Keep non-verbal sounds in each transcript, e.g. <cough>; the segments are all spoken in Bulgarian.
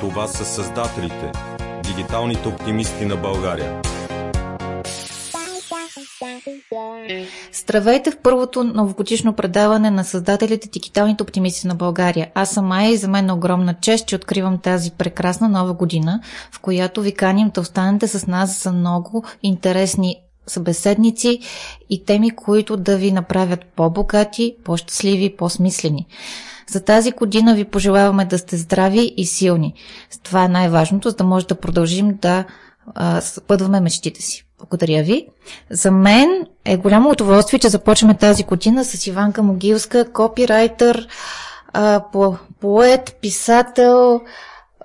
Това са създателите, дигиталните оптимисти на България. Здравейте в първото новогодишно предаване на създателите Дигиталните оптимисти на България. Аз съм Майя и за мен е огромна чест, че откривам тази прекрасна нова година, в която ви каним да останете с нас за много интересни събеседници и теми, които да ви направят по-богати, по-щастливи, по-смислени. За тази година ви пожелаваме да сте здрави и силни. Това е най-важното, за да може да продължим да спъдваме мечтите си. Благодаря ви. За мен е голямо удоволствие, че започваме тази година с Иванка Могилска, копирайтер, по, поет, писател,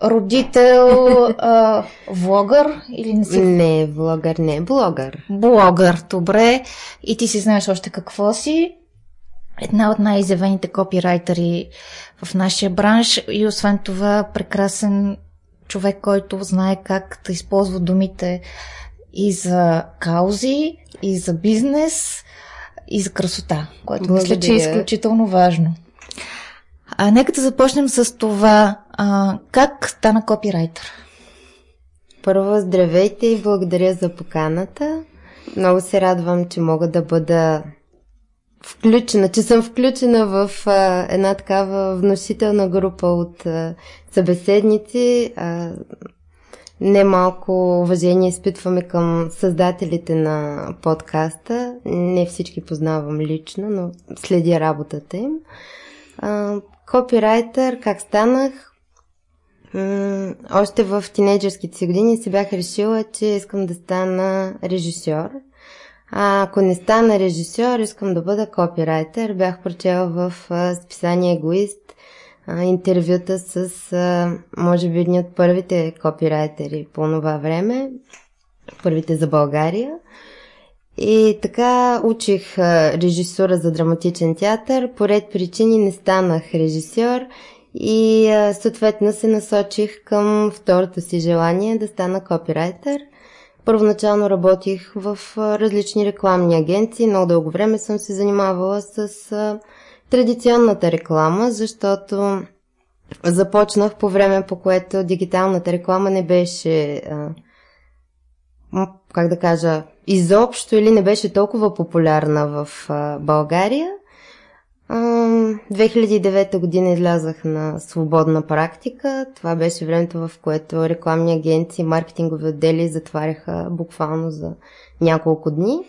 родител, а, влогър или не си? Не, влогър, не, блогър. Блогър, добре. И ти си знаеш още какво си. Една от най-изявените копирайтери в нашия бранш и освен това прекрасен човек, който знае как да използва думите и за каузи, и за бизнес, и за красота, което Благодаря. мисля, че е изключително важно. А, нека да започнем с това. А, как стана копирайтер? Първо, здравейте и благодаря за поканата. Много се радвам, че мога да бъда включена, че съм включена в а, една такава вносителна група от а, събеседници. А, Немалко уважение изпитваме към създателите на подкаста. Не всички познавам лично, но следя работата им. Копирайтер, как станах? още в тинейджърските си години си бях решила, че искам да стана режисьор. А ако не стана режисьор, искам да бъда копирайтер. Бях прочела в списание Егоист интервюта с, може би, едни от първите копирайтери по това време, първите за България. И така учих режисура за драматичен театър. По ред причини не станах режисьор и съответно се насочих към второто си желание да стана копирайтер. Първоначално работих в различни рекламни агенции. Много дълго време съм се занимавала с традиционната реклама, защото започнах по време, по което дигиталната реклама не беше, как да кажа, изобщо или не беше толкова популярна в България. А, 2009 година излязах на свободна практика. Това беше времето, в което рекламни агенции, маркетингови отдели затваряха буквално за няколко дни.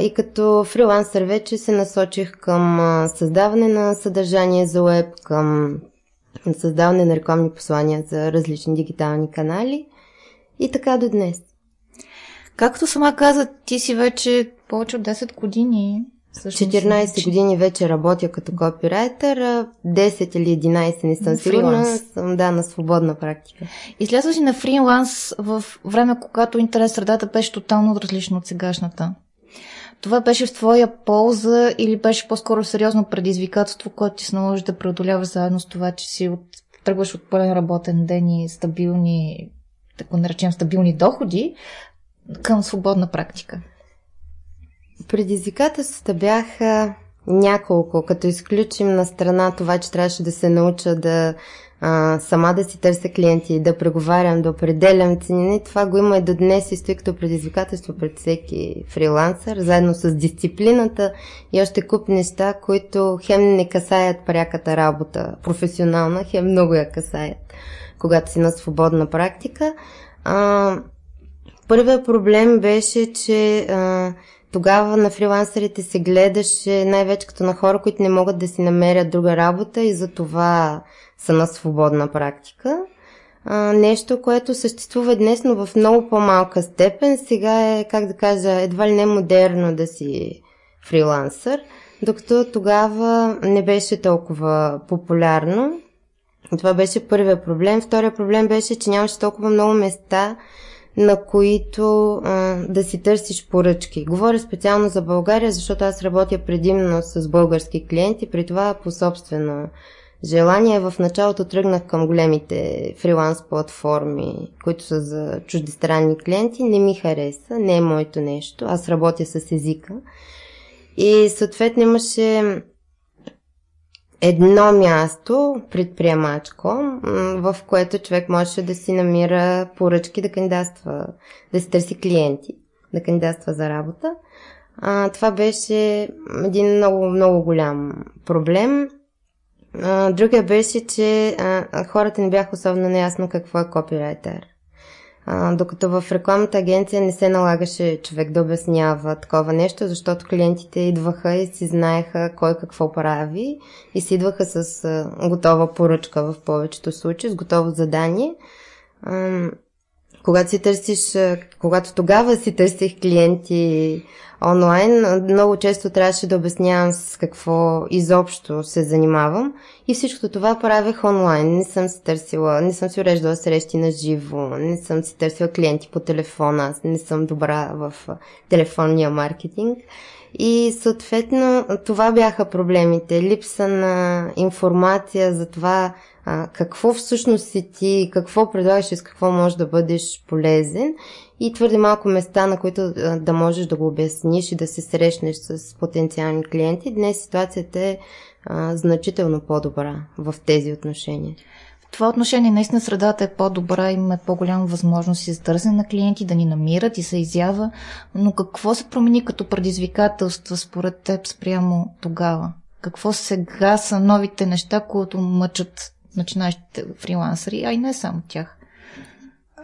И като фрилансър вече се насочих към създаване на съдържание за веб, към създаване на рекламни послания за различни дигитални канали и така до днес. Както сама каза, ти си вече повече от 10 години. Всъщност, 14 години вече работя като копирайтер, 10 или 11 не съм сигурна, съм да, на свободна практика. Излязла си на фриланс в време, когато интерес средата беше тотално различно от сегашната. Това беше в твоя полза или беше по-скоро сериозно предизвикателство, което ти се наложи да преодоляваш заедно с това, че си от, тръгваш от пълен работен ден и стабилни, да го наречем стабилни доходи, към свободна практика? Предизвикателствата бяха няколко, като изключим на страна това, че трябваше да се науча да а, сама да си търся клиенти, да преговарям, да определям цени. Това го има и до днес и стои като предизвикателство пред всеки фрилансър, заедно с дисциплината и още куп неща, които хем не касаят пряката работа професионална, хем много я касаят, когато си на свободна практика. А, първият проблем беше, че а, тогава на фрилансерите се гледаше най-вече като на хора, които не могат да си намерят друга работа и за това са на свободна практика. А, нещо, което съществува днес, но в много по-малка степен. Сега е, как да кажа, едва ли не модерно да си фрилансър, докато тогава не беше толкова популярно. Това беше първият проблем. Втория проблем беше, че нямаше толкова много места, на които а, да си търсиш поръчки. Говоря специално за България, защото аз работя предимно с български клиенти, при това по собствено желание. В началото тръгнах към големите фриланс платформи, които са за чуждестранни клиенти. Не ми хареса, не е моето нещо. Аз работя с езика. И съответно имаше едно място, предприемачко, в което човек можеше да си намира поръчки да кандидатства, да си търси клиенти, да кандидатства за работа. А, това беше един много, много голям проблем. А, другия беше, че а, хората не бяха особено неясно какво е копирайтер. А, докато в рекламната агенция не се налагаше човек да обяснява такова нещо, защото клиентите идваха и си знаеха кой какво прави и си идваха с готова поръчка в повечето случаи, с готово задание. А, когато си търсиш, когато тогава си търсих клиенти онлайн, много често трябваше да обяснявам с какво изобщо се занимавам и всичко това правех онлайн. Не съм си търсила, не съм си уреждала срещи на живо, не съм си търсила клиенти по телефона, не съм добра в телефонния маркетинг. И съответно това бяха проблемите. Липса на информация за това а, какво всъщност си ти, какво предлагаш и с какво можеш да бъдеш полезен и твърде малко места, на които да можеш да го обясниш и да се срещнеш с потенциални клиенти. Днес ситуацията е а, значително по-добра в тези отношения. В това отношение наистина средата е по-добра, имаме по-голяма възможност за търсене на клиенти, да ни намират и се изява, но какво се промени като предизвикателства според теб спрямо тогава? Какво сега са новите неща, които мъчат начинаещите фрилансъри, а и не само тях?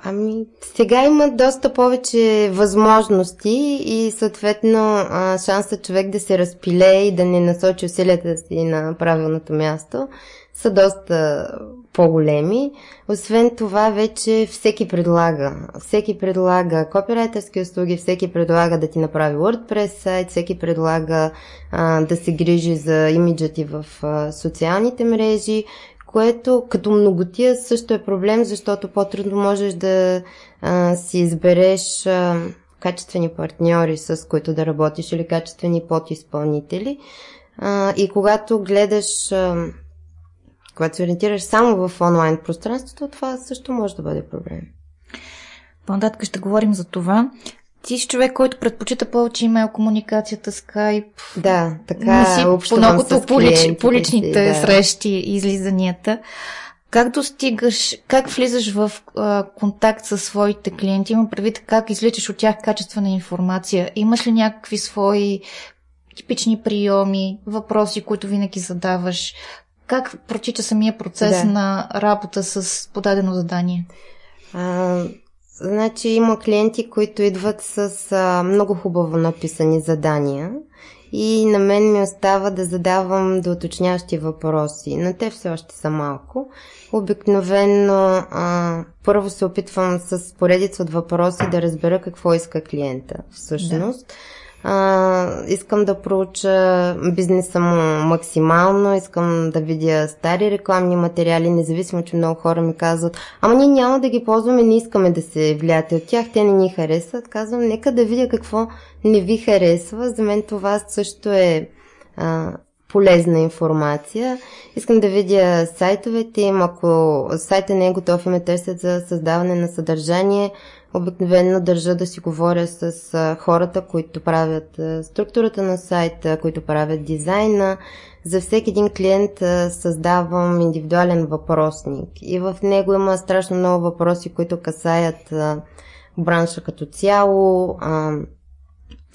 Ами, сега има доста повече възможности и съответно шансът човек да се разпилее и да не насочи усилията си на правилното място са доста по-големи. Освен това, вече всеки предлага. Всеки предлага копирайтерски услуги, всеки предлага да ти направи WordPress сайт, всеки предлага а, да се грижи за имиджа ти в а, социалните мрежи което като многотия също е проблем, защото по-трудно можеш да а, си избереш а, качествени партньори, с които да работиш или качествени подизпълнители. А, и когато гледаш, а, когато се ориентираш само в онлайн пространството, това също може да бъде проблем. По-нататък ще говорим за това. Ти си човек, който предпочита повече имейл комуникацията, скайп. Да, така не си по многото по, лич, по личните да. срещи и излизанията. Как достигаш, как влизаш в а, контакт с своите клиенти? Има предвид как изличаш от тях качествена информация. Имаш ли някакви свои типични приеми, въпроси, които винаги задаваш? Как протича самия процес да. на работа с подадено задание? А, Значи има клиенти, които идват с а, много хубаво написани задания и на мен ми остава да задавам до уточнящи въпроси, но те все още са малко. Обикновено а, първо се опитвам с поредица от въпроси да разбера какво иска клиента всъщност. Да а, искам да проуча бизнеса му максимално, искам да видя стари рекламни материали, независимо, че много хора ми казват, ама ние няма да ги ползваме, не искаме да се влияте от тях, те не ни харесват. Казвам, нека да видя какво не ви харесва. За мен това също е а, полезна информация. Искам да видя сайтовете им, ако сайта не е готов и ме търсят за създаване на съдържание, Обикновено държа да си говоря с хората, които правят структурата на сайта, които правят дизайна. За всеки един клиент създавам индивидуален въпросник и в него има страшно много въпроси, които касаят бранша като цяло,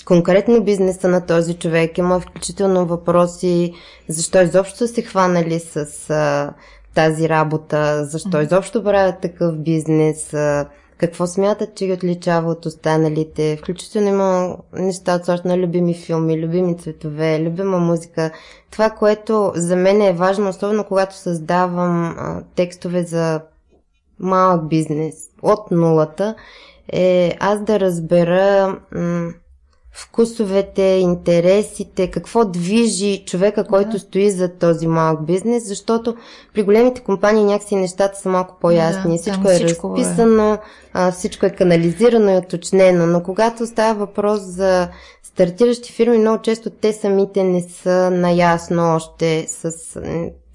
конкретно бизнеса на този човек. Има включително въпроси защо изобщо се хванали с тази работа, защо изобщо правят такъв бизнес, какво смятат, че ги отличава от останалите. Включително има неща от сорта на любими филми, любими цветове, любима музика. Това, което за мен е важно, особено когато създавам а, текстове за малък бизнес от нулата, е аз да разбера м- вкусовете, интересите, какво движи човека, който да. стои за този малък бизнес, защото при големите компании някакси нещата са малко по-ясни. Да, всичко е всичко е. разписано, е. А, всичко е канализирано и оточнено, но когато става въпрос за стартиращи фирми, много често те самите не са наясно още с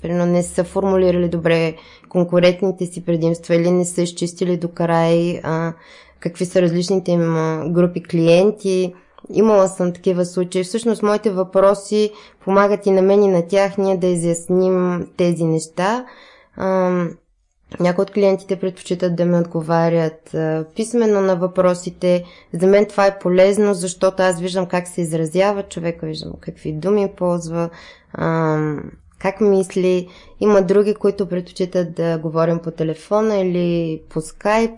Примерно не са формулирали добре конкурентните си предимства или не са изчистили до край а, какви са различните им групи клиенти имала съм такива случаи. Всъщност, моите въпроси помагат и на мен и на тях ние да изясним тези неща. Някои от клиентите предпочитат да ме отговарят писменно на въпросите. За мен това е полезно, защото аз виждам как се изразява човека, виждам какви думи ползва, как мисли. Има други, които предпочитат да говорим по телефона или по скайп.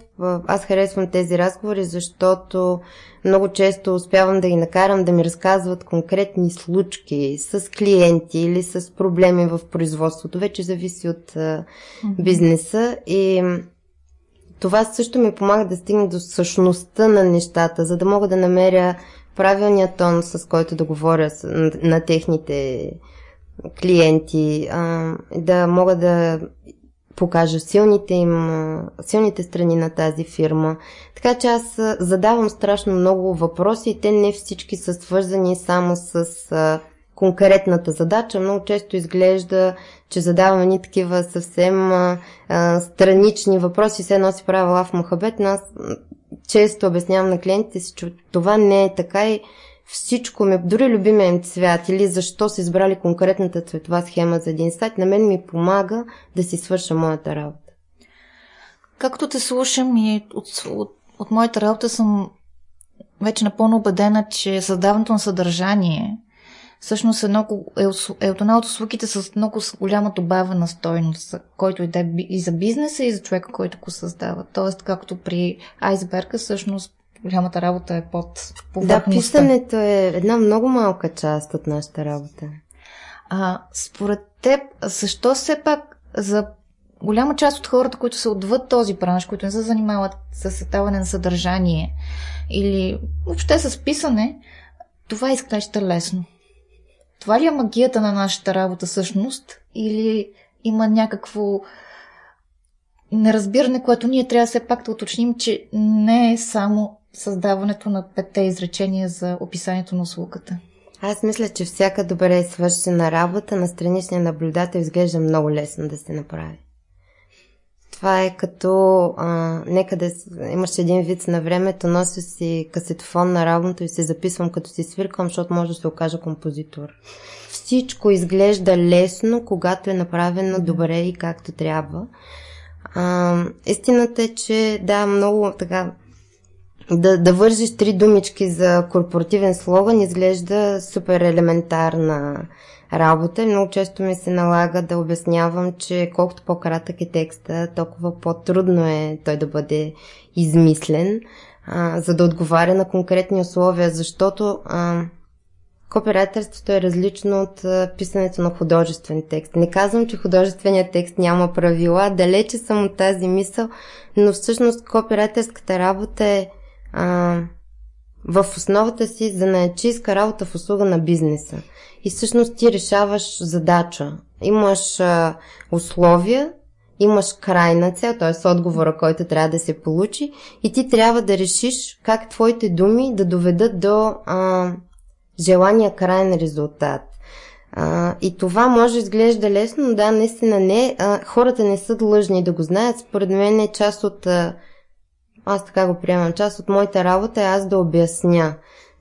Аз харесвам тези разговори, защото много често успявам да ги накарам да ми разказват конкретни случки с клиенти или с проблеми в производството. Вече зависи от бизнеса и това също ми помага да стигне до същността на нещата, за да мога да намеря правилния тон, с който да говоря на техните клиенти, а, да мога да покажа силните им, силните страни на тази фирма. Така че аз задавам страшно много въпроси и те не всички са свързани само с конкретната задача. Много често изглежда, че задаваме ни такива съвсем а, странични въпроси, се едно си правила лав мухабет, но аз често обяснявам на клиентите си, че това не е така и всичко ми, дори любимия им цвят или защо са избрали конкретната цветова схема за един сайт, на мен ми помага да си свърша моята работа. Както те слушам и от, от, от моята работа съм вече напълно убедена, че създаването на съдържание всъщност е, много, е, е от една от услугите с много голяма добавена стойност, който и да е и за бизнеса, и за човека, който го създава. Тоест, както при айсберга, всъщност голямата работа е под повърхността. Да, писането е една много малка част от нашата работа. А, според теб, защо все пак за голяма част от хората, които са отвъд този бранш, които не се занимават с създаване на съдържание или въобще с писане, това изглежда лесно. Това ли е магията на нашата работа всъщност? Или има някакво неразбиране, което ние трябва все пак да уточним, че не е само създаването на петте изречения за описанието на услугата? Аз мисля, че всяка добре свършена работа на страничния наблюдател изглежда много лесно да се направи. Това е като, а, нека да имаш един вид на времето, нося си касетофон на работа и се записвам като си свиркам, защото може да се окажа композитор. Всичко изглежда лесно, когато е направено добре и както трябва. А, истината е, че да, много така да, да вържиш три думички за корпоративен слоган изглежда супер елементарна работа. Много често ми се налага да обяснявам, че колкото по-кратък е текста, толкова по-трудно е той да бъде измислен, а, за да отговаря на конкретни условия, защото а, копирайтерството е различно от писането на художествен текст. Не казвам, че художественият текст няма правила, далече съм от тази мисъл, но всъщност копирайтерската работа е а, в основата си за наячийска работа в услуга на бизнеса. И всъщност ти решаваш задача. Имаш а, условия, имаш крайна цел, т.е. отговора, който трябва да се получи и ти трябва да решиш как твоите думи да доведат до а, желания крайен резултат. А, и това може да изглежда лесно, но да, наистина не. А, хората не са длъжни да го знаят. Според мен е част от а, аз така го приемам. Част от моята работа е аз да обясня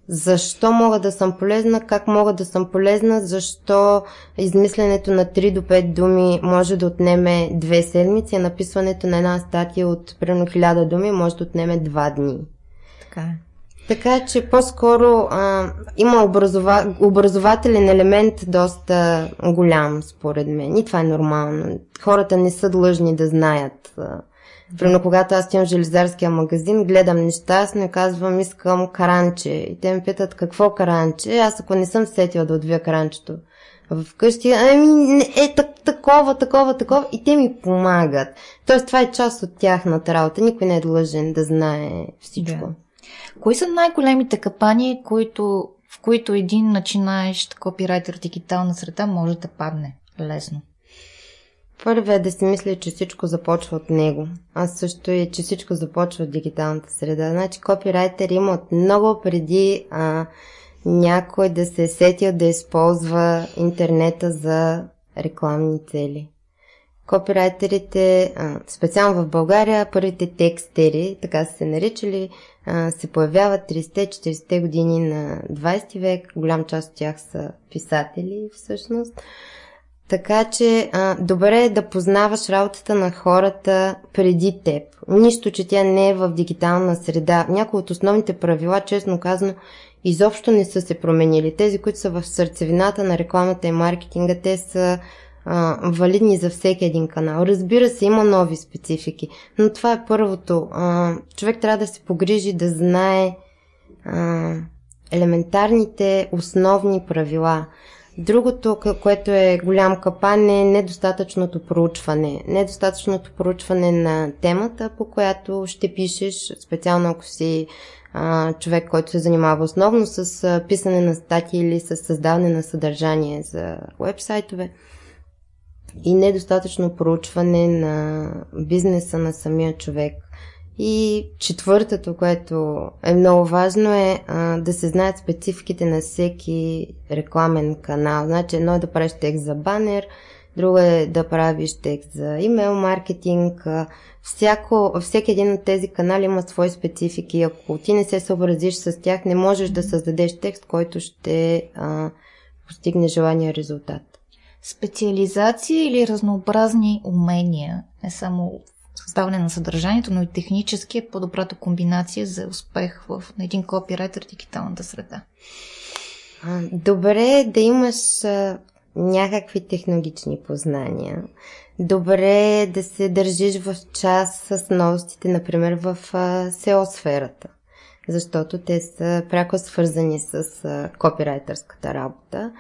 защо мога да съм полезна, как мога да съм полезна, защо измисленето на 3 до 5 думи може да отнеме 2 седмици, а написването на една статия от примерно 1000 думи може да отнеме 2 дни. Така е. Така че по-скоро а, има образова... образователен елемент доста голям, според мен. И това е нормално. Хората не са длъжни да знаят а, Примерно, когато аз имам железарския магазин, гледам нещастно и казвам, искам каранче. И те ме питат, какво каранче? Аз ако не съм сетила да отвия каранчето вкъщи, ами е так, такова, такова, такова и те ми помагат. Тоест това е част от тяхната работа. Никой не е длъжен да знае всичко. Да. Кои са най-големите капани, които, в които един начинаещ копирайтер в дигитална среда може да падне лесно? Първият е да си мисля, че всичко започва от него. Аз също и, че всичко започва от дигиталната среда. Значи копирайтер има от много преди а, някой да се е сетил да използва интернета за рекламни цели. Копирайтерите, а, специално в България, първите текстери, така са се наричали, а, се появяват 30-40 години на 20 век. Голям част от тях са писатели всъщност. Така че а, добре е да познаваш работата на хората преди теб. Нищо, че тя не е в дигитална среда. Някои от основните правила, честно казано, изобщо не са се променили. Тези, които са в сърцевината на рекламата и маркетинга, те са а, валидни за всеки един канал. Разбира се, има нови специфики, но това е първото. А, човек трябва да се погрижи да знае а, елементарните основни правила. Другото, което е голям капан е недостатъчното проучване. Недостатъчното проучване на темата, по която ще пишеш, специално ако си а, човек, който се занимава основно с а, писане на статии или с създаване на съдържание за вебсайтове и недостатъчно проучване на бизнеса на самия човек. И четвъртото, което е много важно е а, да се знаят спецификите на всеки рекламен канал. Значи едно е да правиш текст за банер, друго е да правиш текст за имейл маркетинг. Всяко, всеки един от тези канали има свои специфики. Ако ти не се съобразиш с тях, не можеш да създадеш текст, който ще а, постигне желания резултат. Специализация или разнообразни умения, не само създаване на съдържанието, но и технически е по-добрата комбинация за успех в на един копирайтер в дигиталната среда. Добре е да имаш някакви технологични познания. Добре е да се държиш в час с новостите, например в SEO сферата, защото те са пряко свързани с копирайтерската работа.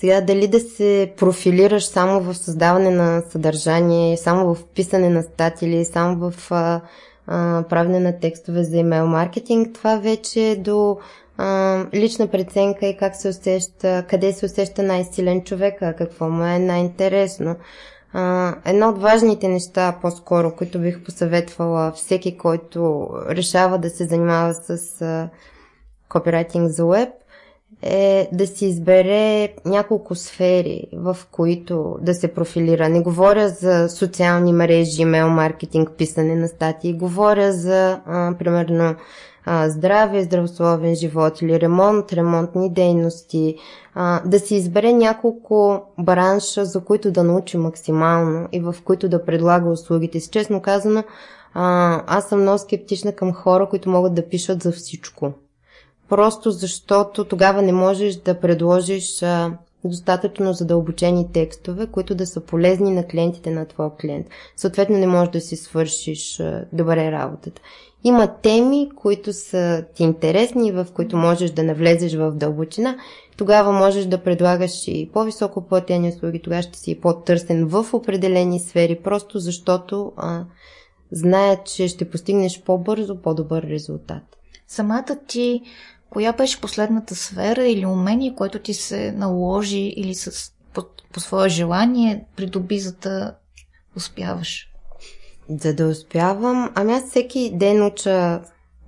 Сега дали да се профилираш само в създаване на съдържание, само в писане на стати или само в а, а, правене на текстове за имейл маркетинг, това вече е до а, лична преценка и как се усеща, къде се усеща най-силен човек, какво му е най-интересно. А, едно от важните неща, по-скоро, които бих посъветвала всеки, който решава да се занимава с а, копирайтинг за веб, е да си избере няколко сфери, в които да се профилира. Не говоря за социални мрежи, имейл маркетинг, писане на статии. Говоря за, а, примерно, а, здраве, здравословен живот или ремонт, ремонтни дейности. А, да си избере няколко бранша, за които да научи максимално и в които да предлага услугите си. Честно казано, а, аз съм много скептична към хора, които могат да пишат за всичко просто защото тогава не можеш да предложиш а, достатъчно задълбочени текстове, които да са полезни на клиентите на твоя клиент. Съответно не можеш да си свършиш а, добре работата. Има теми, които са ти интересни, в които можеш да навлезеш в дълбочина. Тогава можеш да предлагаш и по-високо платени услуги, тогава ще си по-търсен в определени сфери, просто защото а, знаят, че ще постигнеш по-бързо по-добър резултат. Самата ти Коя беше последната сфера или умение, което ти се наложи или с, по, по свое желание придоби, за да успяваш? За да успявам, ами аз всеки ден уча,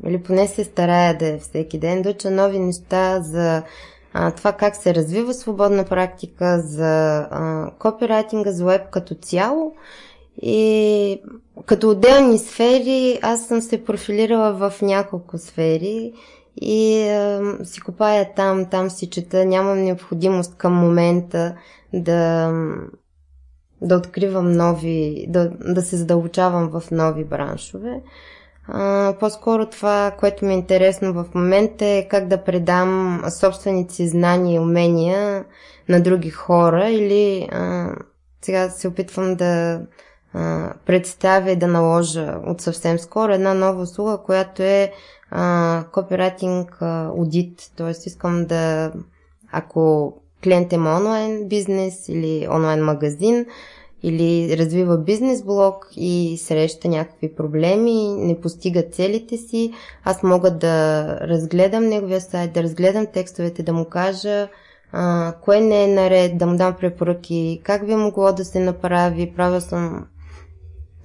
или поне се старая да е всеки ден, да уча нови неща за а, това как се развива свободна практика, за а, копирайтинга, за веб като цяло. И като отделни сфери, аз съм се профилирала в няколко сфери и е, си копая там, там си чета, нямам необходимост към момента да, да откривам нови, да, да се задълбочавам в нови браншове. А, по-скоро това, което ми е интересно в момента е как да предам собствените си знания и умения на други хора или а, сега се опитвам да а, представя и да наложа от съвсем скоро една нова услуга, която е копирайтинг аудит, т.е. искам да, ако клиент има онлайн бизнес или онлайн магазин, или развива бизнес блог и среща някакви проблеми, не постига целите си, аз мога да разгледам неговия сайт, да разгледам текстовете, да му кажа а, кое не е наред, да му дам препоръки, как би могло да се направи. Правя съм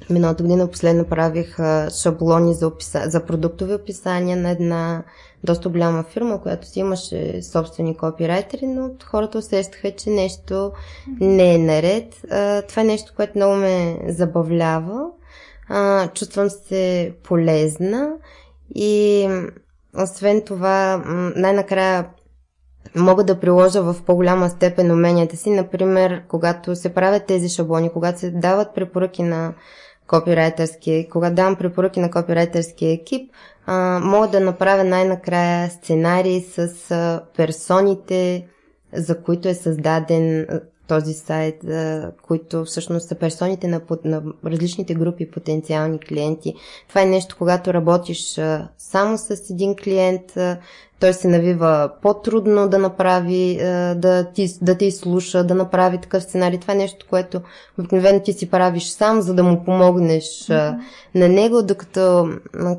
Миналата година последно правих шаблони за, описа... за продуктови описания на една доста голяма фирма, която си имаше собствени копирайтери, но хората усещаха, че нещо не е наред. Това е нещо, което много ме забавлява. чувствам се полезна и освен това, най-накрая мога да приложа в по-голяма степен уменията си. Например, когато се правят тези шаблони, когато се дават препоръки на копирайтерски, когато давам препоръки на копирайтерския екип, а, мога да направя най-накрая сценарий с а, персоните, за които е създаден този сайт, които всъщност са персоните на, на различните групи потенциални клиенти. Това е нещо, когато работиш само с един клиент, той се навива по-трудно да направи, да ти, да ти слуша, да направи такъв сценарий. Това е нещо, което обикновено ти си правиш сам, за да му помогнеш mm-hmm. на него, докато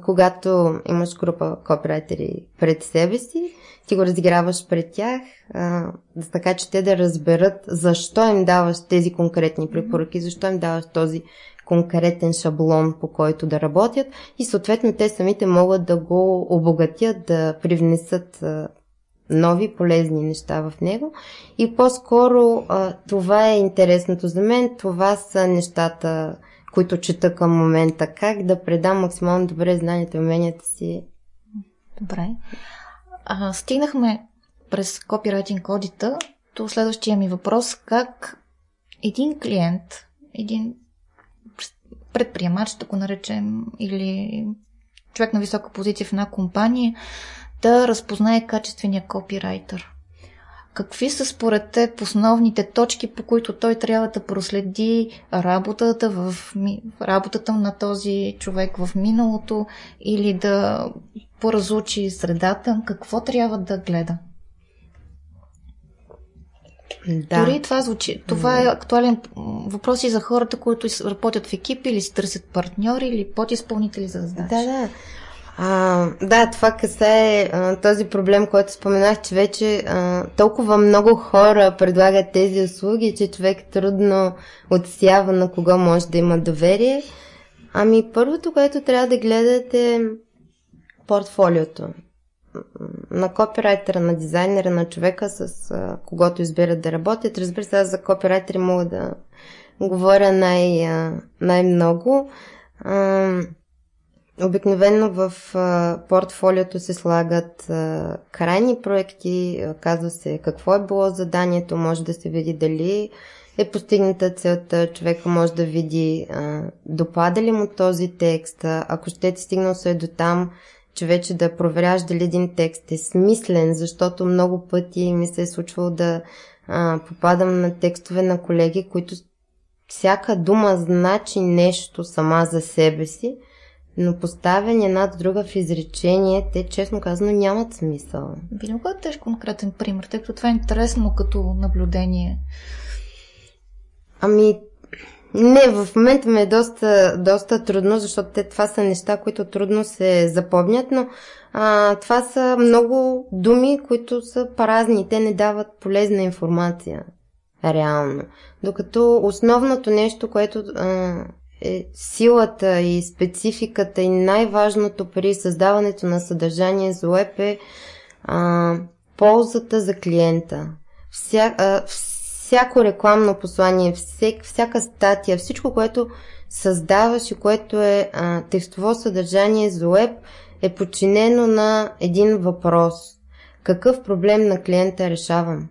когато имаш група копирайтери пред себе си, ти го разиграваш пред тях, а, така че те да разберат защо им даваш тези конкретни препоръки, защо им даваш този конкретен шаблон, по който да работят и съответно те самите могат да го обогатят, да привнесат а, нови полезни неща в него. И по-скоро а, това е интересното за мен. Това са нещата, които чета към момента. Как да предам максимално добре знанията и уменията си. Добре. А, стигнахме през копирайтинг одита до следващия ми въпрос. Как един клиент, един предприемач, да го наречем, или човек на висока позиция в една компания, да разпознае качествения копирайтер? Какви са според теб основните точки, по които той трябва да проследи работата, в, работата на този човек в миналото или да поразучи средата? Какво трябва да гледа? Да. Дори това звучи. Това е актуален въпрос и за хората, които работят в екипи или си търсят партньори или подизпълнители за задачи. Да, да. А, да, това касае а, този проблем, който споменах, че вече а, толкова много хора предлагат тези услуги, че човек трудно отсява на кого може да има доверие. Ами първото, което трябва да гледате е портфолиото на копирайтера, на дизайнера, на човека, с а, когото избират да работят. Разбира се, аз за копирайтери мога да говоря най, най-много. А, Обикновено в портфолиото се слагат крайни проекти, казва се какво е било заданието, може да се види дали е постигната целта, човека може да види а, допада ли му този текст, а, ако ще ти стигнал се до там, че вече да проверяш дали един текст е смислен, защото много пъти ми се е случвало да а, попадам на текстове на колеги, които всяка дума значи нещо сама за себе си, но поставени една друга в изречение, те честно казано нямат смисъл. Би ли да дадеш конкретен пример, тъй като това е интересно като наблюдение? Ами, не, в момента ми е доста, доста трудно, защото те, това са неща, които трудно се запомнят, но а, това са много думи, които са празни. Те не дават полезна информация. Реално. Докато основното нещо, което а, е силата и спецификата и най-важното при създаването на съдържание за веб е а, ползата за клиента. Вся, а, всяко рекламно послание, всек, всяка статия, всичко, което създаваш и което е а, текстово съдържание за веб, е подчинено на един въпрос. Какъв проблем на клиента решавам?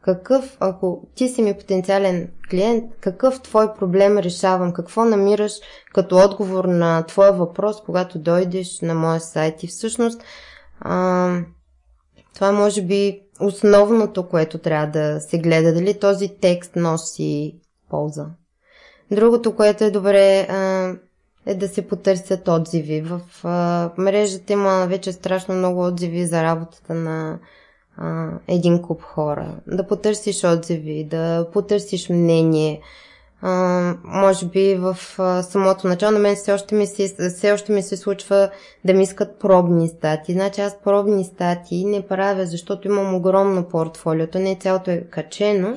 Какъв, ако ти си ми потенциален клиент, какъв твой проблем решавам? Какво намираш като отговор на твоя въпрос, когато дойдеш на моя сайт? И всъщност, а, това може би основното, което трябва да се гледа. Дали този текст носи полза. Другото, което е добре, а, е да се потърсят отзиви. В а, мрежата има вече страшно много отзиви за работата на а, един куп хора. Да потърсиш отзиви, да потърсиш мнение. А, може би в а, самото начало на мен все още, ми се, все още ми се случва да ми искат пробни статии. Значи аз пробни статии не правя, защото имам огромно портфолиото. Не цялото е качено,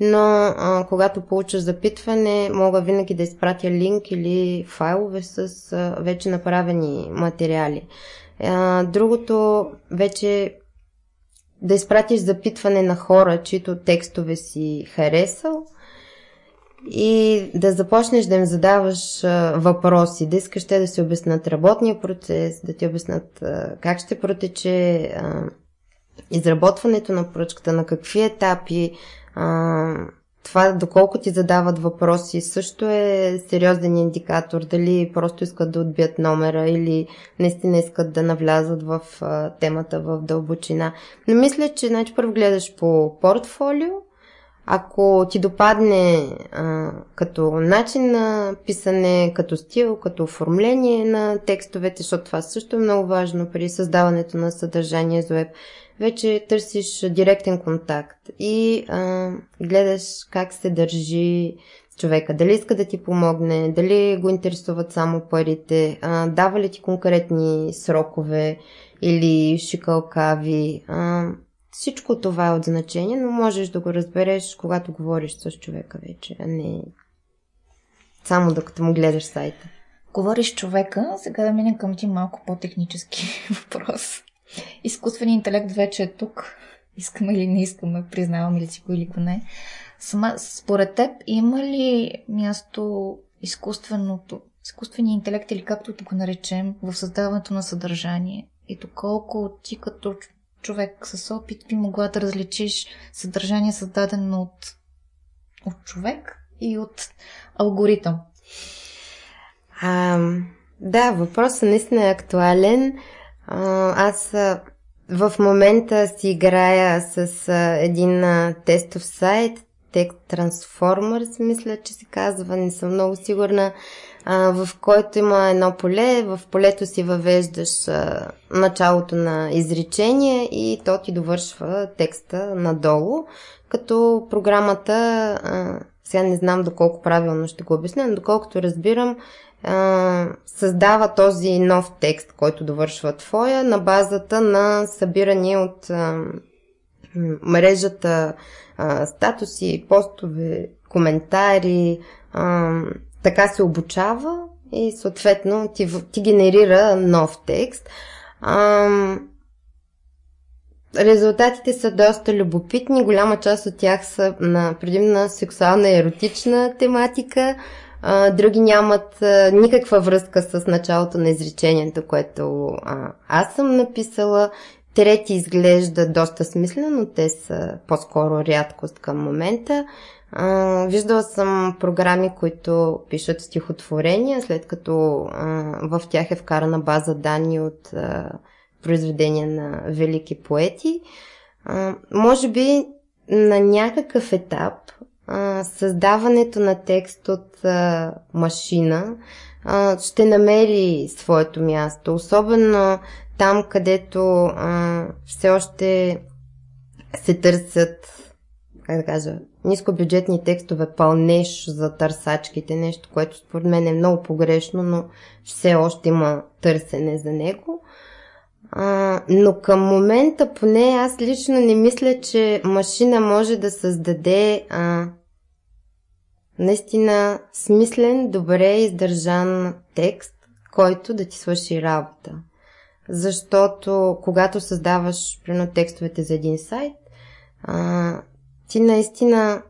но а, когато получа запитване, мога винаги да изпратя линк или файлове с а, вече направени материали. А, другото вече да изпратиш запитване на хора, чието текстове си харесал и да започнеш да им задаваш въпроси, да искаш те да си обяснат работния процес, да ти обяснат как ще протече изработването на поръчката, на какви етапи, това доколко ти задават въпроси също е сериозен индикатор. Дали просто искат да отбият номера или наистина искат да навлязат в а, темата в дълбочина. Но мисля, че значи, първо гледаш по портфолио, ако ти допадне а, като начин на писане, като стил, като оформление на текстовете, защото това също е много важно при създаването на съдържание за веб, вече търсиш директен контакт и а, гледаш как се държи човека, дали иска да ти помогне, дали го интересуват само парите, а, дава ли ти конкретни срокове или шикалкави. А, всичко това е от значение, но можеш да го разбереш, когато говориш с човека вече, а не само докато му гледаш сайта. Говориш човека, сега да минем към ти малко по-технически <laughs> въпрос. Изкуственият интелект вече е тук. Искаме или не искаме, признаваме ли си го или го не. Сама, според теб има ли място изкуственото, изкуственият интелект или както да го наречем, в създаването на съдържание? И доколко ти като човек с опит би могла да различиш съдържание създадено от, от човек и от алгоритъм? А, да, въпросът наистина е актуален. А, аз в момента си играя с един тестов сайт, Tech Transformers, мисля, че се казва, не съм много сигурна, в който има едно поле, в полето си въвеждаш началото на изречение и то ти довършва текста надолу, като програмата, сега не знам доколко правилно ще го обясня, но доколкото разбирам, създава този нов текст, който довършва твоя, на базата на събиране от мрежата статуси, постове, коментари, така се обучава и съответно ти, ти генерира нов текст. А, резултатите са доста любопитни, голяма част от тях са на предимна сексуална и еротична тематика, а, други нямат а, никаква връзка с началото на изречението, което а, аз съм написала. Трети изглежда доста смислено, но те са по-скоро рядкост към момента. Виждала съм програми, които пишат стихотворения, след като а, в тях е вкарана база данни от а, произведения на велики поети. А, може би на някакъв етап а, създаването на текст от а, машина а, ще намери своето място. Особено там, където а, все още се търсят, как да кажа, нискобюджетни текстове, пълнеш за търсачките, нещо, което според мен е много погрешно, но все още има търсене за него. А, но към момента, поне аз лично не мисля, че машина може да създаде а, наистина смислен, добре издържан текст, който да ти свърши работа. Защото когато създаваш, примерно, текстовете за един сайт, а, ти наистина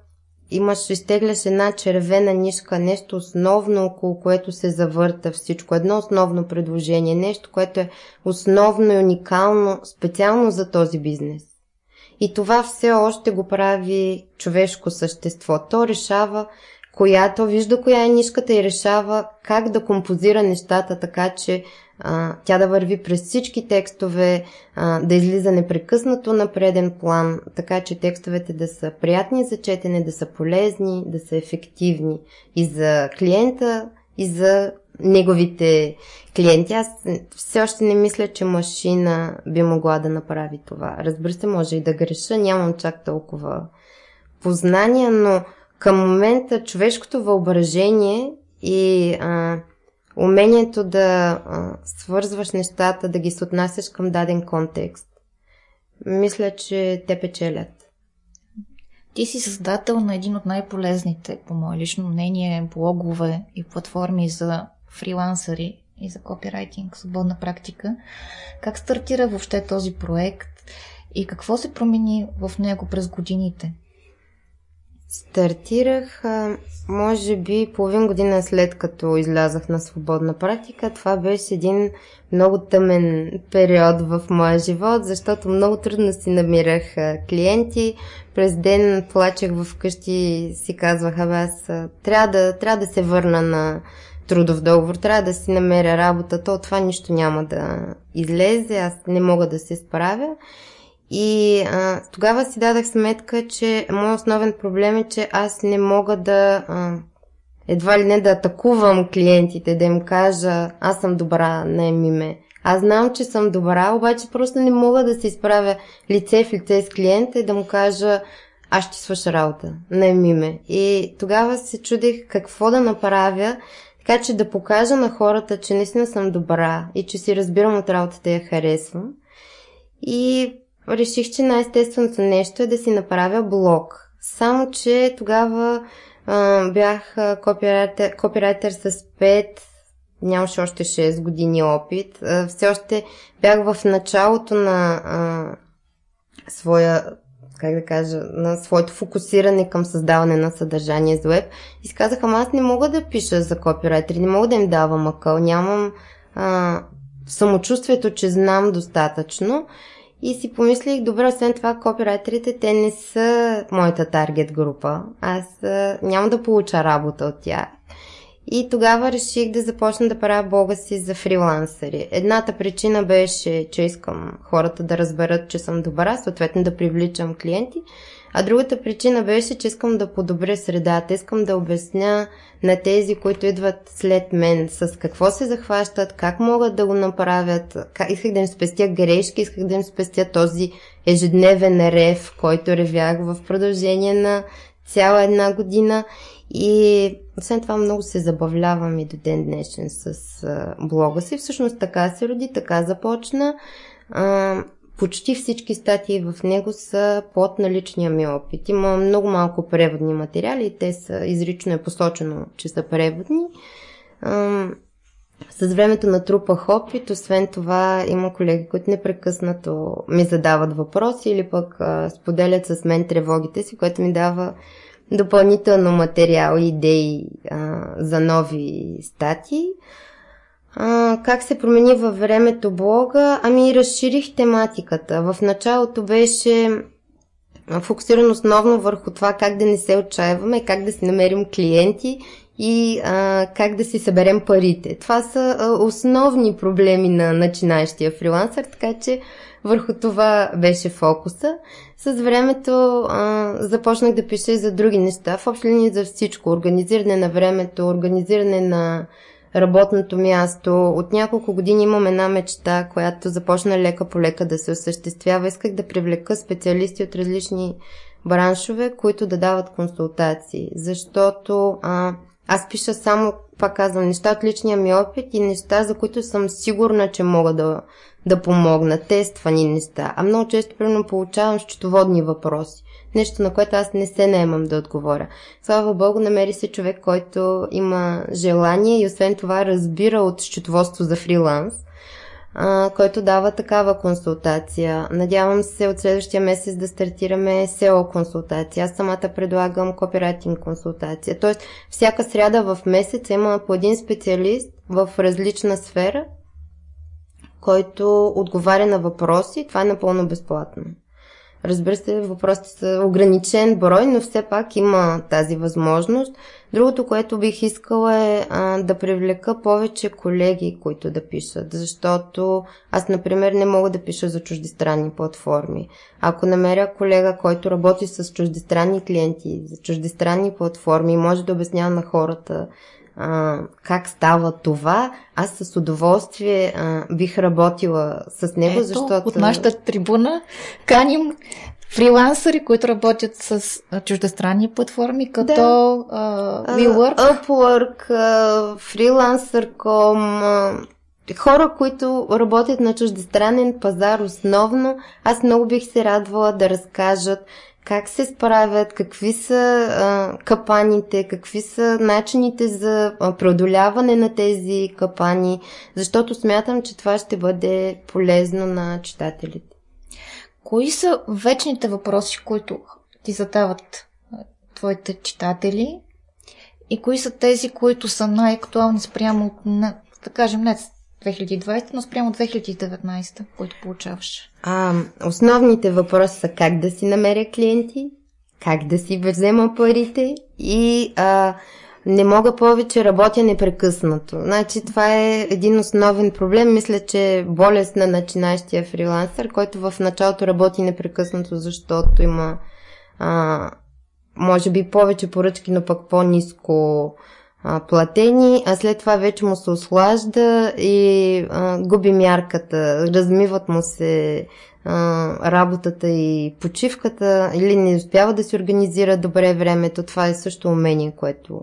имаш, изтегляш една червена нишка, нещо основно, около което се завърта всичко. Едно основно предложение, нещо, което е основно и уникално, специално за този бизнес. И това все още го прави човешко същество. То решава която вижда коя е нишката и решава как да композира нещата така, че тя да върви през всички текстове, да излиза непрекъснато на преден план, така че текстовете да са приятни за четене, да са полезни, да са ефективни и за клиента, и за неговите клиенти. Аз все още не мисля, че машина би могла да направи това. Разбира се, може и да греша, нямам чак толкова познания, но към момента човешкото въображение и а, умението да а, свързваш нещата, да ги се отнасяш към даден контекст, мисля, че те печелят. Ти си създател на един от най-полезните, по мое лично мнение, блогове и платформи за фрилансъри и за копирайтинг, свободна практика. Как стартира въобще този проект и какво се промени в него през годините? Стартирах, може би, половин година след като излязах на свободна практика. Това беше един много тъмен период в моя живот, защото много трудно си намирах клиенти. През ден плачех вкъщи и си казвах, абе аз трябва да, трябва да се върна на трудов договор, трябва да си намеря работа, то това нищо няма да излезе, аз не мога да се справя. И а, тогава си дадах сметка, че моят основен проблем е, че аз не мога да а, едва ли не да атакувам клиентите, да им кажа аз съм добра, найми ме. Аз знам, че съм добра, обаче просто не мога да се изправя лице в лице с клиента и да му кажа аз ще свърша работа, найми ме. И тогава се чудих какво да направя, така че да покажа на хората, че наистина съм добра и че си разбирам от работата и я харесвам. И реших, че най-естественото нещо е да си направя блог. Само, че тогава а, бях копирайтер, копирайтер с 5, нямаше още 6 години опит. А, все още бях в началото на а, своя как да кажа, на своето фокусиране към създаване на съдържание за веб. И си казах, ама аз не мога да пиша за копирайтери, не мога да им давам акъл, нямам а, самочувствието, че знам достатъчно. И си помислих, добре, освен това, копирайтерите, те не са моята таргет група. Аз а, няма да получа работа от тях. И тогава реших да започна да правя блога си за фрилансери. Едната причина беше, че искам хората да разберат, че съм добра, съответно да привличам клиенти. А другата причина беше, че искам да подобря средата, искам да обясня на тези, които идват след мен с какво се захващат, как могат да го направят. Исках да им спестя грешки, исках да им спестя този ежедневен рев, който ревях в продължение на цяла една година. И освен това много се забавлявам и до ден днешен с блога си. Всъщност така се роди, така започна. Почти всички статии в него са под наличния ми опит. Има много малко преводни материали те са изрично е посочено, че са преводни. С времето натрупах опит, освен това има колеги, които непрекъснато ми задават въпроси или пък споделят с мен тревогите си, което ми дава допълнително материал и идеи а, за нови статии. Как се промени във времето блога? Ами разширих тематиката. В началото беше фокусиран основно върху това как да не се отчаиваме, как да си намерим клиенти и а, как да си съберем парите. Това са а, основни проблеми на начинаещия фрилансър, така че върху това беше фокуса. С времето а, започнах да пиша и за други неща, в общи за всичко. Организиране на времето, организиране на работното място. От няколко години имам една мечта, която започна лека по лека да се осъществява. Исках да привлека специалисти от различни браншове, които да дават консултации, защото а, аз пиша само, пак казвам, неща от личния ми опит и неща, за които съм сигурна, че мога да, да помогна, тествани неща. А много често, примерно, получавам счетоводни въпроси. Нещо, на което аз не се наемам да отговоря. Слава Богу, намери се човек, който има желание и освен това разбира от счетоводство за фриланс а, който дава такава консултация. Надявам се от следващия месец да стартираме SEO консултация. Аз самата предлагам копирайтинг консултация. Тоест, всяка сряда в месец има по един специалист в различна сфера, който отговаря на въпроси. Това е напълно безплатно. Разбира се, въпросите са ограничен брой, но все пак има тази възможност. Другото, което бих искала е а, да привлека повече колеги, които да пишат, защото аз, например, не мога да пиша за чуждестранни платформи. Ако намеря колега, който работи с чуждестранни клиенти, за чуждестранни платформи, може да обяснява на хората а, как става това, аз с удоволствие а, бих работила с него, Ето, защото... от нашата трибуна каним фрилансъри, които работят с чуждестранни платформи, като да. uh, WeWork. Upwork, uh, Freelancer.com, uh, хора, които работят на чуждестранен пазар основно. Аз много бих се радвала да разкажат как се справят, какви са а, капаните, какви са начините за преодоляване на тези капани, защото смятам, че това ще бъде полезно на читателите. Кои са вечните въпроси, които ти задават твоите читатели? И кои са тези, които са най-актуални спрямо, да кажем, не 2020, но спрямо 2019, които получаваш? А, основните въпроси са как да си намеря клиенти, как да си взема парите и а, не мога повече, работя непрекъснато. Значи това е един основен проблем. Мисля, че болест на начинащия фрилансър, който в началото работи непрекъснато, защото има а, може би повече поръчки, но пък по-низко а, платени, а след това вече му се ослажда и а, губи мярката, размиват му се а, работата и почивката. Или не успява да си организира добре времето. Това е също умение, което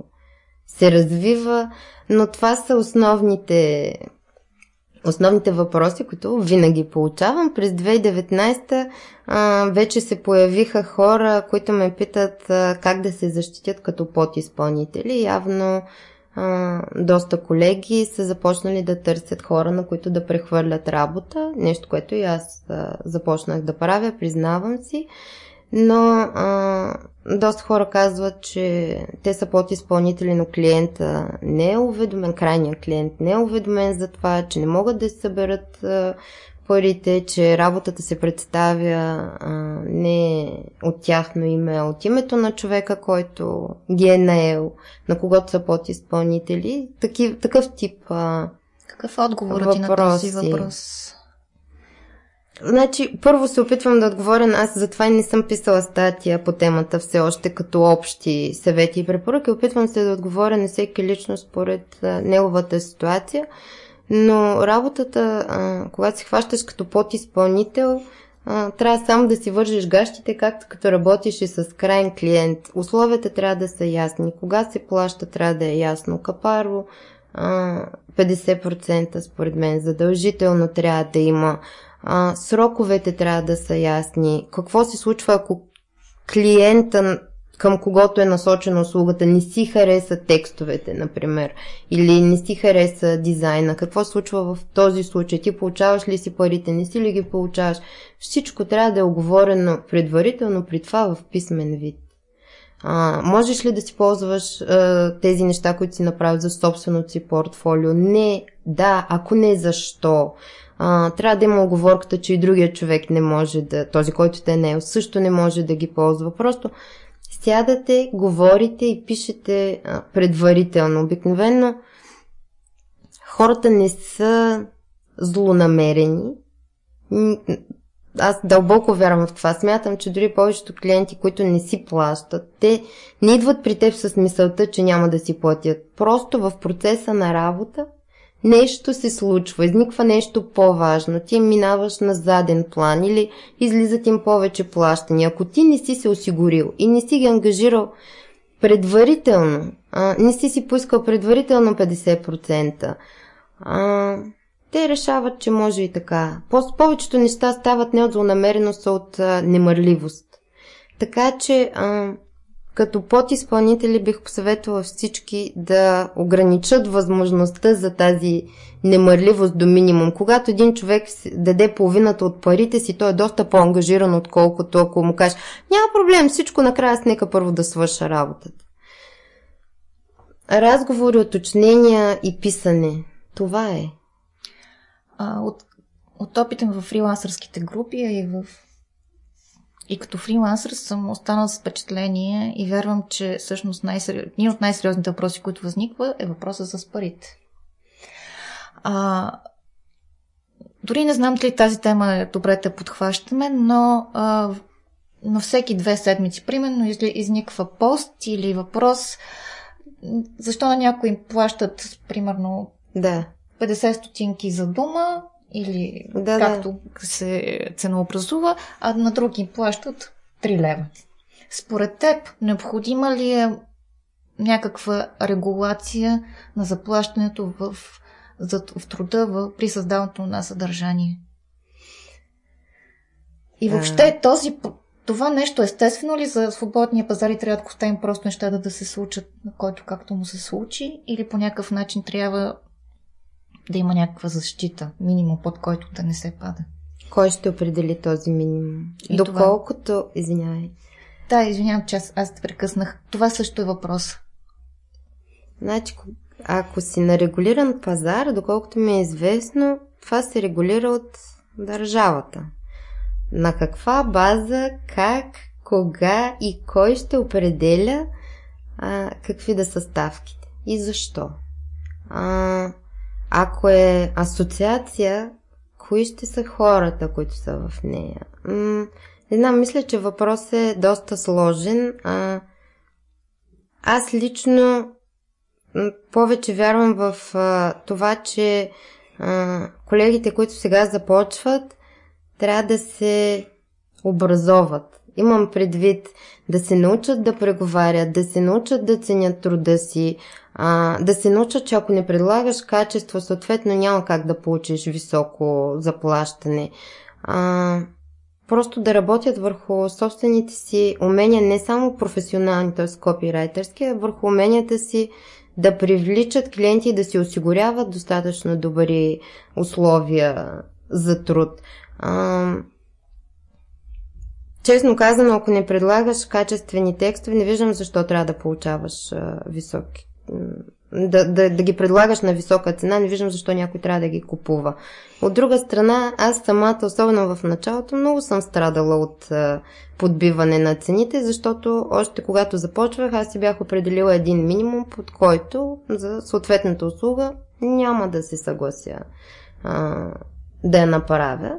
се развива, но това са основните основните въпроси, които винаги получавам. През 2019 а, вече се появиха хора, които ме питат а, как да се защитят като подизпълнители. Явно а, доста колеги са започнали да търсят хора, на които да прехвърлят работа. Нещо, което и аз а, започнах да правя, признавам си но а, доста хора казват, че те са подизпълнители, но клиента не е уведомен, крайният клиент не е уведомен за това, че не могат да се съберат а, парите, че работата се представя а, не от тяхно име, а от името на човека, който ги е наел, на когото са подизпълнители. Такив, такъв тип а, Какъв е отговорът ти на този въпрос? Значи, първо се опитвам да отговоря, аз затова не съм писала статия по темата все още като общи съвети и препоръки. Опитвам се да отговоря на всеки лично според а, неговата ситуация, но работата, а, когато се хващаш като подизпълнител, а, трябва само да си вържиш гащите, както като работиш и с крайен клиент. Условията трябва да са ясни. Кога се плаща, трябва да е ясно. Капаро, 50% според мен задължително трябва да има а, сроковете трябва да са ясни. Какво се случва, ако клиента към когото е насочена услугата не си хареса текстовете, например, или не си хареса дизайна, какво случва в този случай? Ти получаваш ли си парите, не си ли ги получаваш? Всичко трябва да е оговорено предварително при това в писмен вид. А, можеш ли да си ползваш а, тези неща, които си направил за собственото си портфолио? Не, да, ако не, защо? А, трябва да има оговорката, че и другия човек не може да, този, който те не е, също не може да ги ползва. Просто сядате, говорите и пишете а, предварително. Обикновено хората не са злонамерени. Аз дълбоко вярвам в това. Смятам, че дори повечето клиенти, които не си плащат, те не идват при теб с мисълта, че няма да си платят. Просто в процеса на работа нещо се случва, изниква нещо по-важно, ти минаваш на заден план или излизат им повече плащания. Ако ти не си се осигурил и не си ги ангажирал предварително, а, не си си поискал предварително 50%, а, те решават, че може и така. По- повечето неща стават не от злонамереност, а от а, немърливост. Така че а, като подизпълнители бих посъветвала всички да ограничат възможността за тази немърливост до минимум. Когато един човек даде половината от парите си, той е доста по-ангажиран, отколкото ако му каже няма проблем, всичко накрая с нека първо да свърша работата. Разговори, уточнения и писане. Това е. А, от, от опита в фрилансърските групи, и в и като фрилансър съм останал с впечатление и вярвам, че всъщност един от най-сериозните въпроси, които възниква, е въпроса с парите. А, дори не знам дали тази тема е добре да подхващаме, но а, на всеки две седмици, примерно, изниква пост или въпрос, защо на някои им плащат, примерно, да. 50 стотинки за дума, или да, както да. се ценообразува, а на други плащат 3 лева. Според теб, необходима ли е някаква регулация на заплащането в, в труда в, при създаването на съдържание? И въобще този, това нещо естествено ли за свободния пазар и трябва да оставим просто нещата да се случат, на който както му се случи, или по някакъв начин трябва да има някаква защита, минимум под който да не се пада. Кой ще определи този минимум? И Доколкото, това... извинявай, Да, извинявам, че аз, аз те прекъснах. Това също е въпрос. Значи, ако си на регулиран пазар, доколкото ми е известно, това се регулира от държавата. На каква база, как, кога и кой ще определя а, какви да са ставките и защо. А, ако е асоциация, кои ще са хората, които са в нея? М- не знам, мисля, че въпрос е доста сложен. А, аз лично повече вярвам в а, това, че а, колегите, които сега започват, трябва да се образоват. Имам предвид да се научат да преговарят, да се научат да ценят труда си, а, да се научат, че ако не предлагаш качество, съответно няма как да получиш високо заплащане. А, просто да работят върху собствените си умения, не само професионални, т.е. копирайтерски, а върху уменията си да привличат клиенти и да си осигуряват достатъчно добри условия за труд. А, честно казано, ако не предлагаш качествени текстове, не виждам защо трябва да получаваш а, високи да, да, да ги предлагаш на висока цена, не виждам защо някой трябва да ги купува. От друга страна, аз самата, особено в началото, много съм страдала от а, подбиване на цените, защото още когато започвах, аз си бях определила един минимум, под който за съответната услуга няма да се съглася а, да я направя.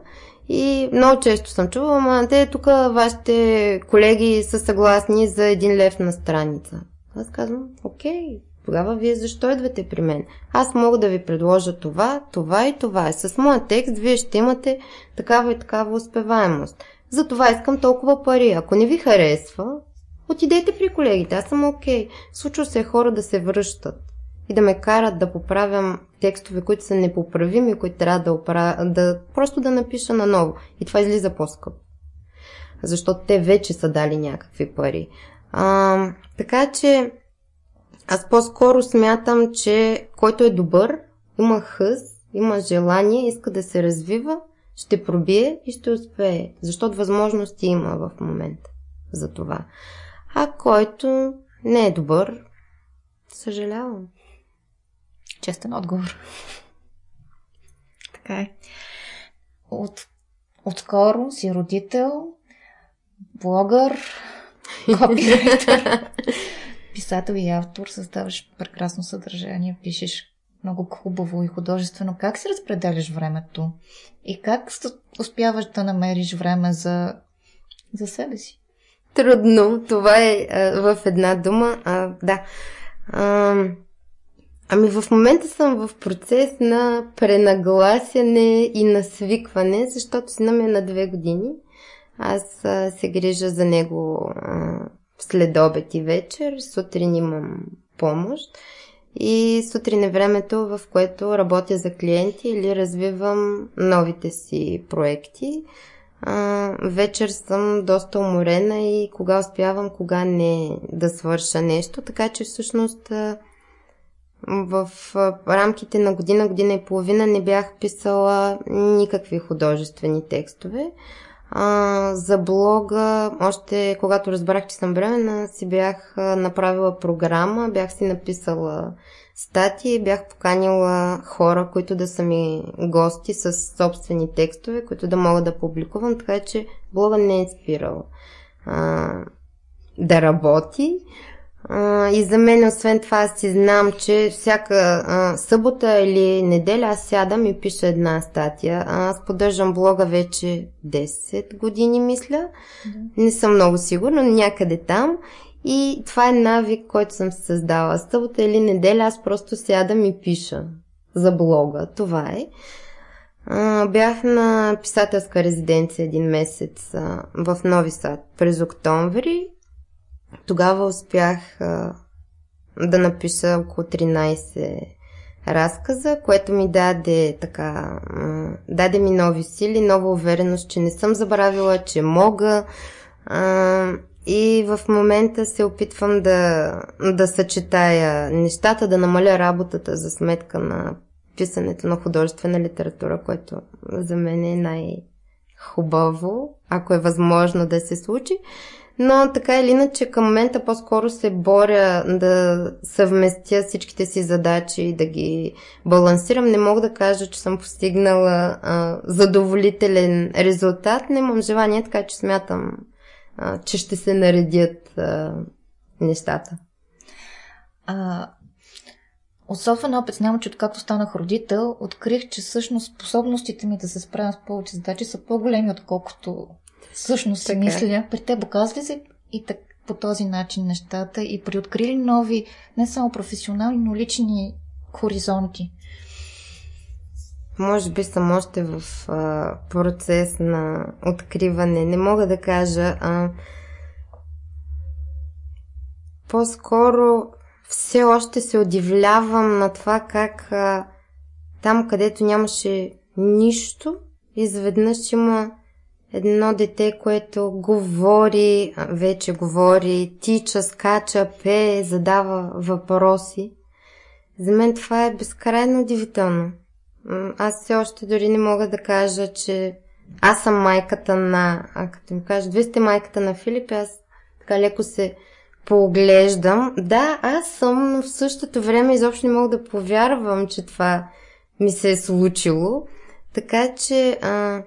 И много често съм чувала, ама те тук вашите колеги са съгласни за един лев на страница. Аз казвам, окей, тогава вие защо идвате при мен? Аз мога да ви предложа това, това и това. С моя текст вие ще имате такава и такава успеваемост. Затова искам толкова пари. Ако не ви харесва, отидете при колегите. Аз съм окей. Okay. Случва се хора да се връщат и да ме карат да поправям текстове, които са непоправими, които трябва да, оправя, да просто да напиша наново. И това излиза по-скъпо. Защото те вече са дали някакви пари. А, така че аз по-скоро смятам, че който е добър, има хъс, има желание, иска да се развива, ще пробие и ще успее. Защото възможности има в момента за това. А който не е добър, съжалявам. Честен отговор. Така е. От, отскоро си родител, блогър, копирайтер, <laughs> писател и автор, създаваш прекрасно съдържание, пишеш много хубаво и художествено. Как си разпределяш времето? И как успяваш да намериш време за, за себе си? Трудно. Това е а, в една дума. А, да. А, ами в момента съм в процес на пренагласяне и на свикване, защото сина ми е на две години. Аз а, се грижа за него а, след обед и вечер. Сутрин имам помощ. И сутрин е времето, в което работя за клиенти или развивам новите си проекти. А, вечер съм доста уморена и кога успявам, кога не да свърша нещо. Така че всъщност в рамките на година, година и половина не бях писала никакви художествени текстове. А, за блога, още когато разбрах, че съм бременна, си бях направила програма, бях си написала статии, бях поканила хора, които да са ми гости с собствени текстове, които да мога да публикувам, така че блога не е спирал а, да работи. А, и за мен, освен това, аз си знам, че всяка а, събота или неделя аз сядам и пиша една статия. Аз поддържам блога вече 10 години, мисля. Да. Не съм много сигурна, но някъде там. И това е навик, който съм създала. Събота или неделя аз просто сядам и пиша за блога. Това е. А, бях на писателска резиденция един месец а, в Нови Сад през октомври тогава успях а, да напиша около 13 разказа, което ми даде така, даде ми нови сили, нова увереност, че не съм забравила, че мога. А, и в момента се опитвам да, да съчетая нещата, да намаля работата за сметка на писането на художествена литература, което за мен е най-хубаво, ако е възможно да се случи но така или иначе към момента по-скоро се боря да съвместя всичките си задачи и да ги балансирам. Не мога да кажа, че съм постигнала а, задоволителен резултат. Не имам желание, така че смятам, а, че ще се наредят а, нещата. А, Особен опит знам, че откакто станах родител, открих, че всъщност способностите ми да се справям с повече задачи са по-големи, отколкото всъщност си мисля. При те оказва се и так, по този начин нещата и приоткрили нови, не само професионални, но лични хоризонти. Може би съм още в а, процес на откриване. Не мога да кажа. А, по-скоро все още се удивлявам на това как а, там, където нямаше нищо, изведнъж има едно дете, което говори, вече говори, тича, скача, пее, задава въпроси. За мен това е безкрайно удивително. Аз все още дори не мога да кажа, че аз съм майката на... А като ми кажа, вие сте майката на Филип, аз така леко се поглеждам. Да, аз съм, но в същото време изобщо не мога да повярвам, че това ми се е случило. Така че а,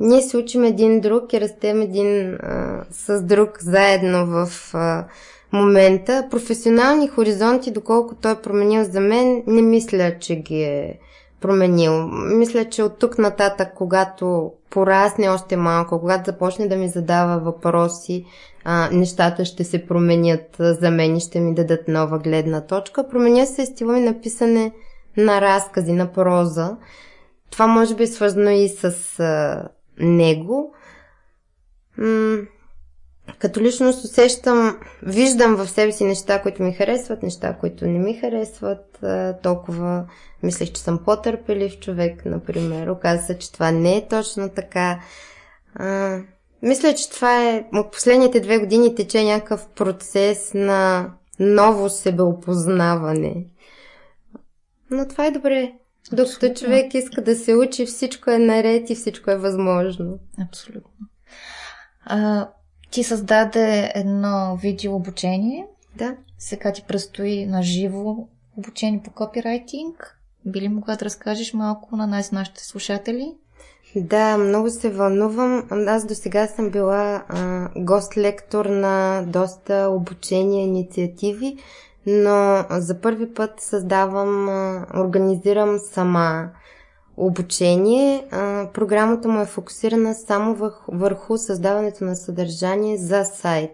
ние се учим един друг и растем един а, с друг заедно в а, момента. Професионални хоризонти, доколко той е променил за мен, не мисля, че ги е променил. Мисля, че от тук нататък, когато порасне още малко, когато започне да ми задава въпроси, а, нещата ще се променят за мен и ще ми дадат нова гледна точка. Променя се стила ми на писане на разкази, на проза. Това може би е свързано и с а, него. М- като личност усещам, виждам в себе си неща, които ми харесват, неща, които не ми харесват. Толкова мислех, че съм по-търпелив човек, например. Оказва се, че това не е точно така. А, мисля, че това е от последните две години тече някакъв процес на ново себеопознаване. Но това е добре. Докато човек иска да се учи, всичко е наред и всичко е възможно. Абсолютно. А, ти създаде едно видео обучение. Да. Сега ти предстои на живо обучение по копирайтинг. Би ли могла да разкажеш малко на нас, нашите слушатели? Да, много се вълнувам. Аз до сега съм била а, гост-лектор на доста обучения, инициативи, но за първи път създавам, организирам сама обучение. Програмата му е фокусирана само върху създаването на съдържание за сайт.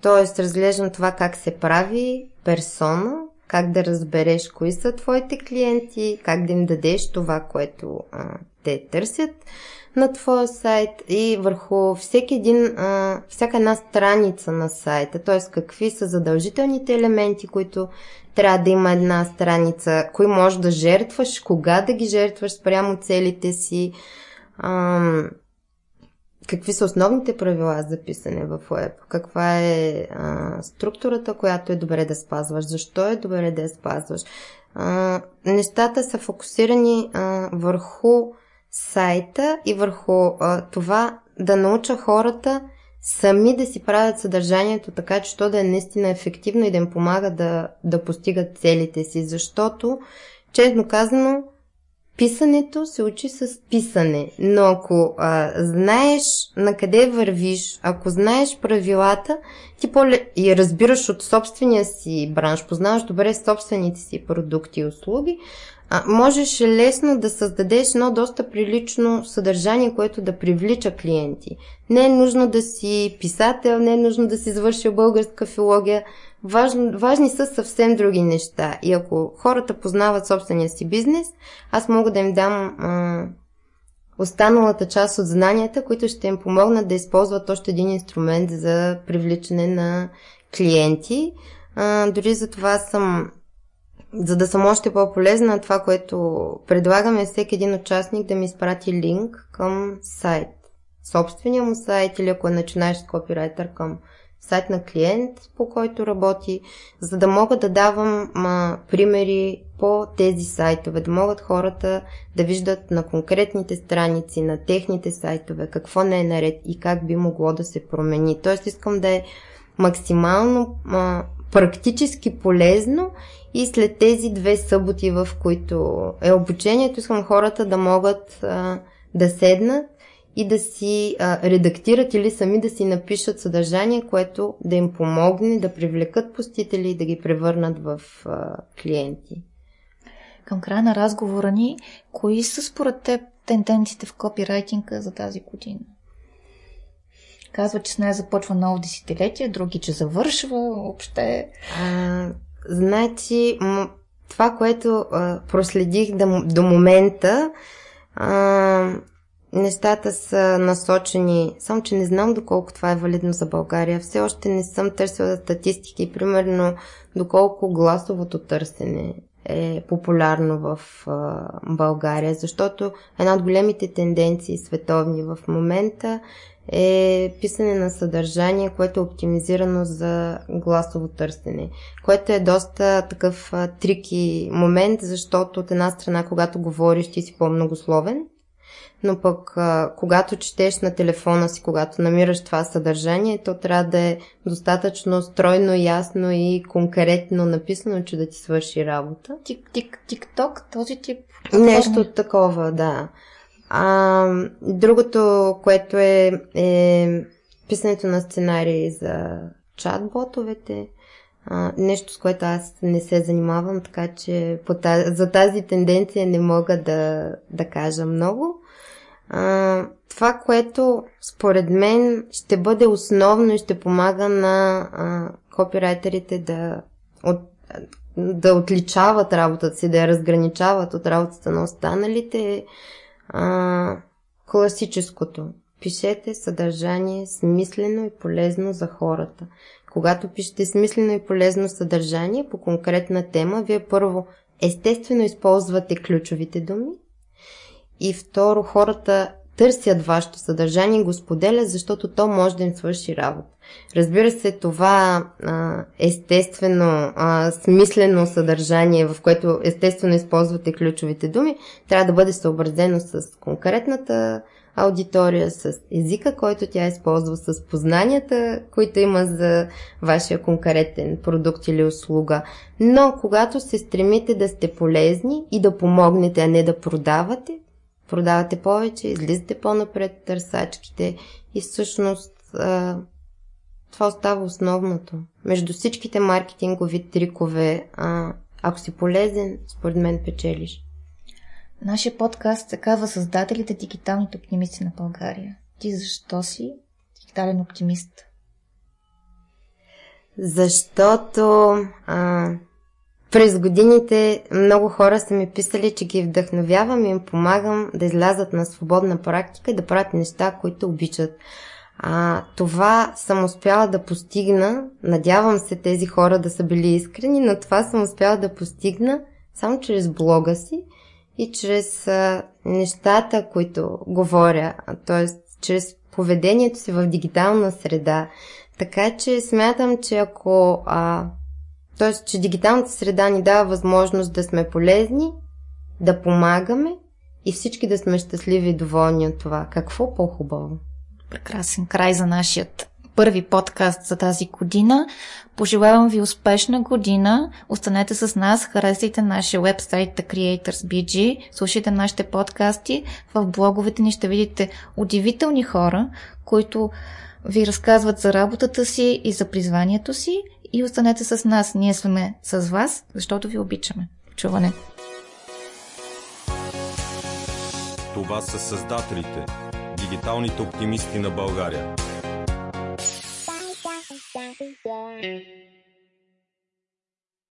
Тоест, разглеждам това как се прави персона, как да разбереш кои са твоите клиенти, как да им дадеш това, което а, те търсят на твоя сайт и върху всеки един, а, всяка една страница на сайта, т.е. какви са задължителните елементи, които трябва да има една страница, кои можеш да жертваш, кога да ги жертваш спрямо целите си, а, какви са основните правила за писане в Web, каква е а, структурата, която е добре да спазваш, защо е добре да я спазваш. А, нещата са фокусирани а, върху сайта и върху а, това да науча хората сами да си правят съдържанието така, че то да е наистина ефективно и да им помага да, да постигат целите си. Защото, честно казано, писането се учи с писане. Но ако а, знаеш на къде вървиш, ако знаеш правилата, ти и разбираш от собствения си бранш, познаваш добре собствените си продукти и услуги, а, можеш лесно да създадеш едно доста прилично съдържание, което да привлича клиенти. Не е нужно да си писател, не е нужно да си завършил българска филология. Важно, важни са съвсем други неща. И ако хората познават собствения си бизнес, аз мога да им дам а, останалата част от знанията, които ще им помогнат да използват още един инструмент за привличане на клиенти. А, дори за това съм за да съм още по-полезна, това, което предлагаме всеки един участник да ми изпрати линк към сайт. Собствения му сайт или ако е начинаещ копирайтер към сайт на клиент, по който работи, за да мога да давам ма, примери по тези сайтове, да могат хората да виждат на конкретните страници, на техните сайтове, какво не е наред и как би могло да се промени. Тоест искам да е максимално ма, практически полезно и след тези две съботи, в които е обучението, искам хората да могат а, да седнат и да си а, редактират или сами да си напишат съдържание, което да им помогне да привлекат посетители и да ги превърнат в а, клиенти. Към края на разговора ни, кои са според теб тенденциите в копирайтинга за тази година? Казва, че с нея започва ново десетилетие, други, че завършва въобще. А, значи, това, което а, проследих до, до момента, а, нещата са насочени, само че не знам доколко това е валидно за България. Все още не съм търсила статистики, примерно доколко гласовото търсене е популярно в България, защото една от големите тенденции световни в момента е писане на съдържание, което е оптимизирано за гласово търсене, което е доста такъв трики момент, защото от една страна, когато говориш, ти си по-многословен, но пък а, когато четеш на телефона си, когато намираш това съдържание, то трябва да е достатъчно стройно, ясно и конкретно написано, че да ти свърши работа. Тик-тик-тик-ток, този тип? Нещо такова, да. А, другото, което е, е писането на сценарии за чат-ботовете. А, нещо, с което аз не се занимавам, така че по тази, за тази тенденция не мога да, да кажа много. Това, което според мен ще бъде основно и ще помага на а, копирайтерите да, от, да отличават работата си, да я разграничават от работата на останалите, е класическото. Пишете съдържание смислено и полезно за хората. Когато пишете смислено и полезно съдържание по конкретна тема, вие първо естествено използвате ключовите думи и второ хората търсят вашето съдържание и го споделят, защото то може да им свърши работа. Разбира се, това а, естествено, а, смислено съдържание, в което естествено използвате ключовите думи, трябва да бъде съобразено с конкретната аудитория, с езика, който тя използва, с познанията, които има за вашия конкретен продукт или услуга. Но когато се стремите да сте полезни и да помогнете, а не да продавате, продавате повече, излизате по-напред търсачките и всъщност това остава основното. Между всичките маркетингови трикове, а, ако си полезен, според мен печелиш. Нашия подкаст се казва Създателите дигиталните оптимисти на България. Ти защо си дигитален оптимист? Защото а, през годините много хора са ми писали, че ги вдъхновявам и им помагам да излязат на свободна практика и да правят неща, които обичат. А, това съм успяла да постигна, надявам се тези хора да са били искрени, но това съм успяла да постигна само чрез блога си и чрез а, нещата, които говоря, т.е. чрез поведението си в дигитална среда. Така че смятам, че ако а, т.е. че дигиталната среда ни дава възможност да сме полезни, да помагаме и всички да сме щастливи и доволни от това. Какво по-хубаво? Прекрасен край за нашият първи подкаст за тази година. Пожелавам ви успешна година. Останете с нас, харесайте нашия вебсайт The Creators BG, слушайте нашите подкасти. В блоговете ни ще видите удивителни хора, които ви разказват за работата си и за призванието си и останете с нас. Ние сме с вас, защото ви обичаме. Чуване! Това са създателите, дигиталните оптимисти на България.